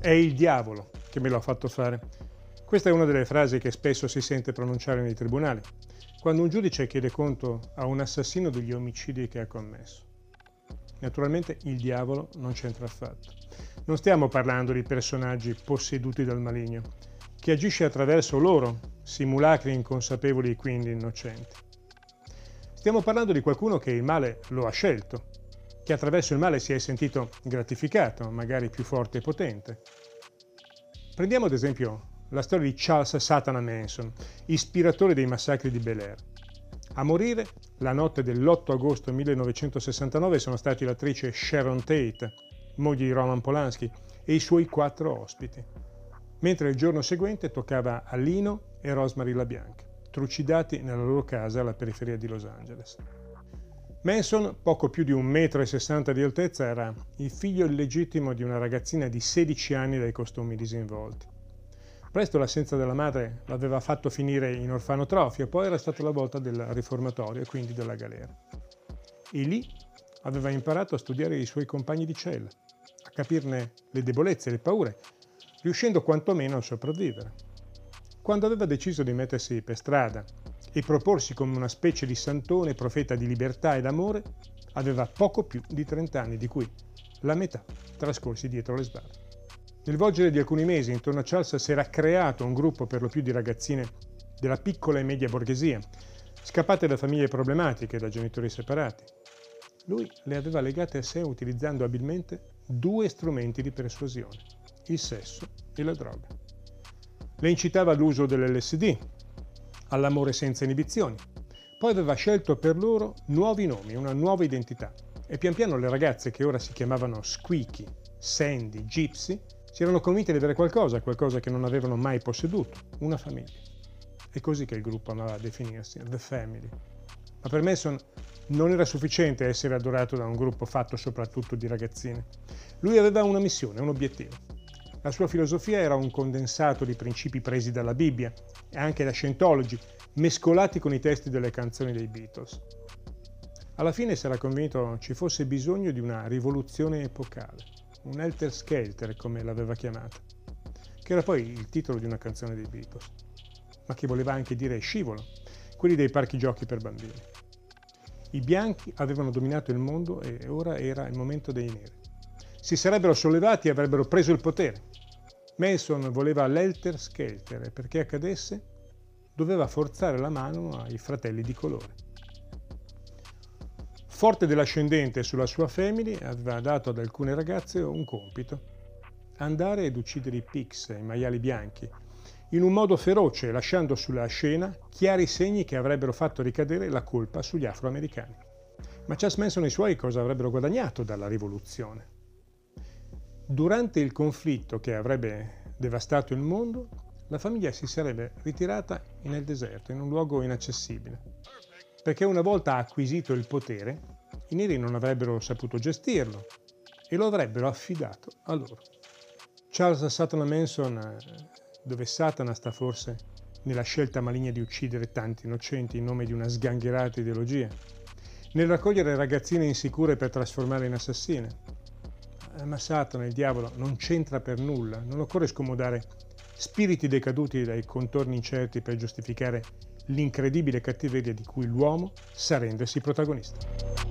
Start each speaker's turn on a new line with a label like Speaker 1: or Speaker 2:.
Speaker 1: È il diavolo che me l'ha fatto fare. Questa è una delle frasi che spesso si sente pronunciare nei tribunali, quando un giudice chiede conto a un assassino degli omicidi che ha commesso. Naturalmente il diavolo non c'entra affatto. Non stiamo parlando di personaggi posseduti dal maligno, che agisce attraverso loro, simulacri inconsapevoli e quindi innocenti. Stiamo parlando di qualcuno che il male lo ha scelto, che attraverso il male si è sentito gratificato, magari più forte e potente. Prendiamo ad esempio la storia di Charles Satana Manson, ispiratore dei massacri di Bel Air. A morire la notte dell'8 agosto 1969 sono stati l'attrice Sharon Tate, moglie di Roman Polanski, e i suoi quattro ospiti, mentre il giorno seguente toccava a Lino e Rosemary LaBianca, trucidati nella loro casa alla periferia di Los Angeles. Manson, poco più di 1,60 m di altezza, era il figlio illegittimo di una ragazzina di 16 anni dai costumi disinvolti. Presto l'assenza della madre l'aveva fatto finire in orfanotrofio poi era stata la volta del riformatorio e quindi della galera. E lì aveva imparato a studiare i suoi compagni di cella, a capirne le debolezze e le paure, riuscendo quantomeno a sopravvivere. Quando aveva deciso di mettersi per strada e proporsi come una specie di santone profeta di libertà ed amore, aveva poco più di 30 anni, di cui la metà trascorsi dietro le sbarre. Nel volgere di alcuni mesi intorno a Charles si era creato un gruppo per lo più di ragazzine della piccola e media borghesia, scappate da famiglie problematiche da genitori separati. Lui le aveva legate a sé utilizzando abilmente due strumenti di persuasione, il sesso e la droga. Le incitava all'uso dell'LSD, all'amore senza inibizioni. Poi aveva scelto per loro nuovi nomi, una nuova identità. E pian piano le ragazze che ora si chiamavano Squeaky, Sandy, Gypsy, si erano convinte di avere qualcosa, qualcosa che non avevano mai posseduto, una famiglia. È così che il gruppo amava definirsi, The Family. Ma per Mason non era sufficiente essere adorato da un gruppo fatto soprattutto di ragazzine. Lui aveva una missione, un obiettivo. La sua filosofia era un condensato di principi presi dalla Bibbia e anche da Scientology, mescolati con i testi delle canzoni dei Beatles. Alla fine si era convinto ci fosse bisogno di una rivoluzione epocale, un Helter Skelter come l'aveva chiamata, che era poi il titolo di una canzone dei Beatles, ma che voleva anche dire scivolo, quelli dei parchi giochi per bambini. I bianchi avevano dominato il mondo e ora era il momento dei neri. Si sarebbero sollevati e avrebbero preso il potere. Mason voleva l'Helter Skelter e perché accadesse doveva forzare la mano ai fratelli di colore. Forte dell'ascendente sulla sua family, aveva dato ad alcune ragazze un compito, andare ed uccidere i pigs, i maiali bianchi, in un modo feroce, lasciando sulla scena chiari segni che avrebbero fatto ricadere la colpa sugli afroamericani. Ma Charles Manson e i suoi cosa avrebbero guadagnato dalla rivoluzione? Durante il conflitto che avrebbe devastato il mondo, la famiglia si sarebbe ritirata nel deserto, in un luogo inaccessibile, perché una volta acquisito il potere, i neri non avrebbero saputo gestirlo e lo avrebbero affidato a loro. Charles Sutton Manson eh, dove Satana sta forse nella scelta maligna di uccidere tanti innocenti in nome di una sgangherata ideologia, nel raccogliere ragazzine insicure per trasformarle in assassine. Ma Satana, il diavolo, non c'entra per nulla, non occorre scomodare spiriti decaduti dai contorni incerti per giustificare l'incredibile cattiveria di cui l'uomo sa rendersi protagonista.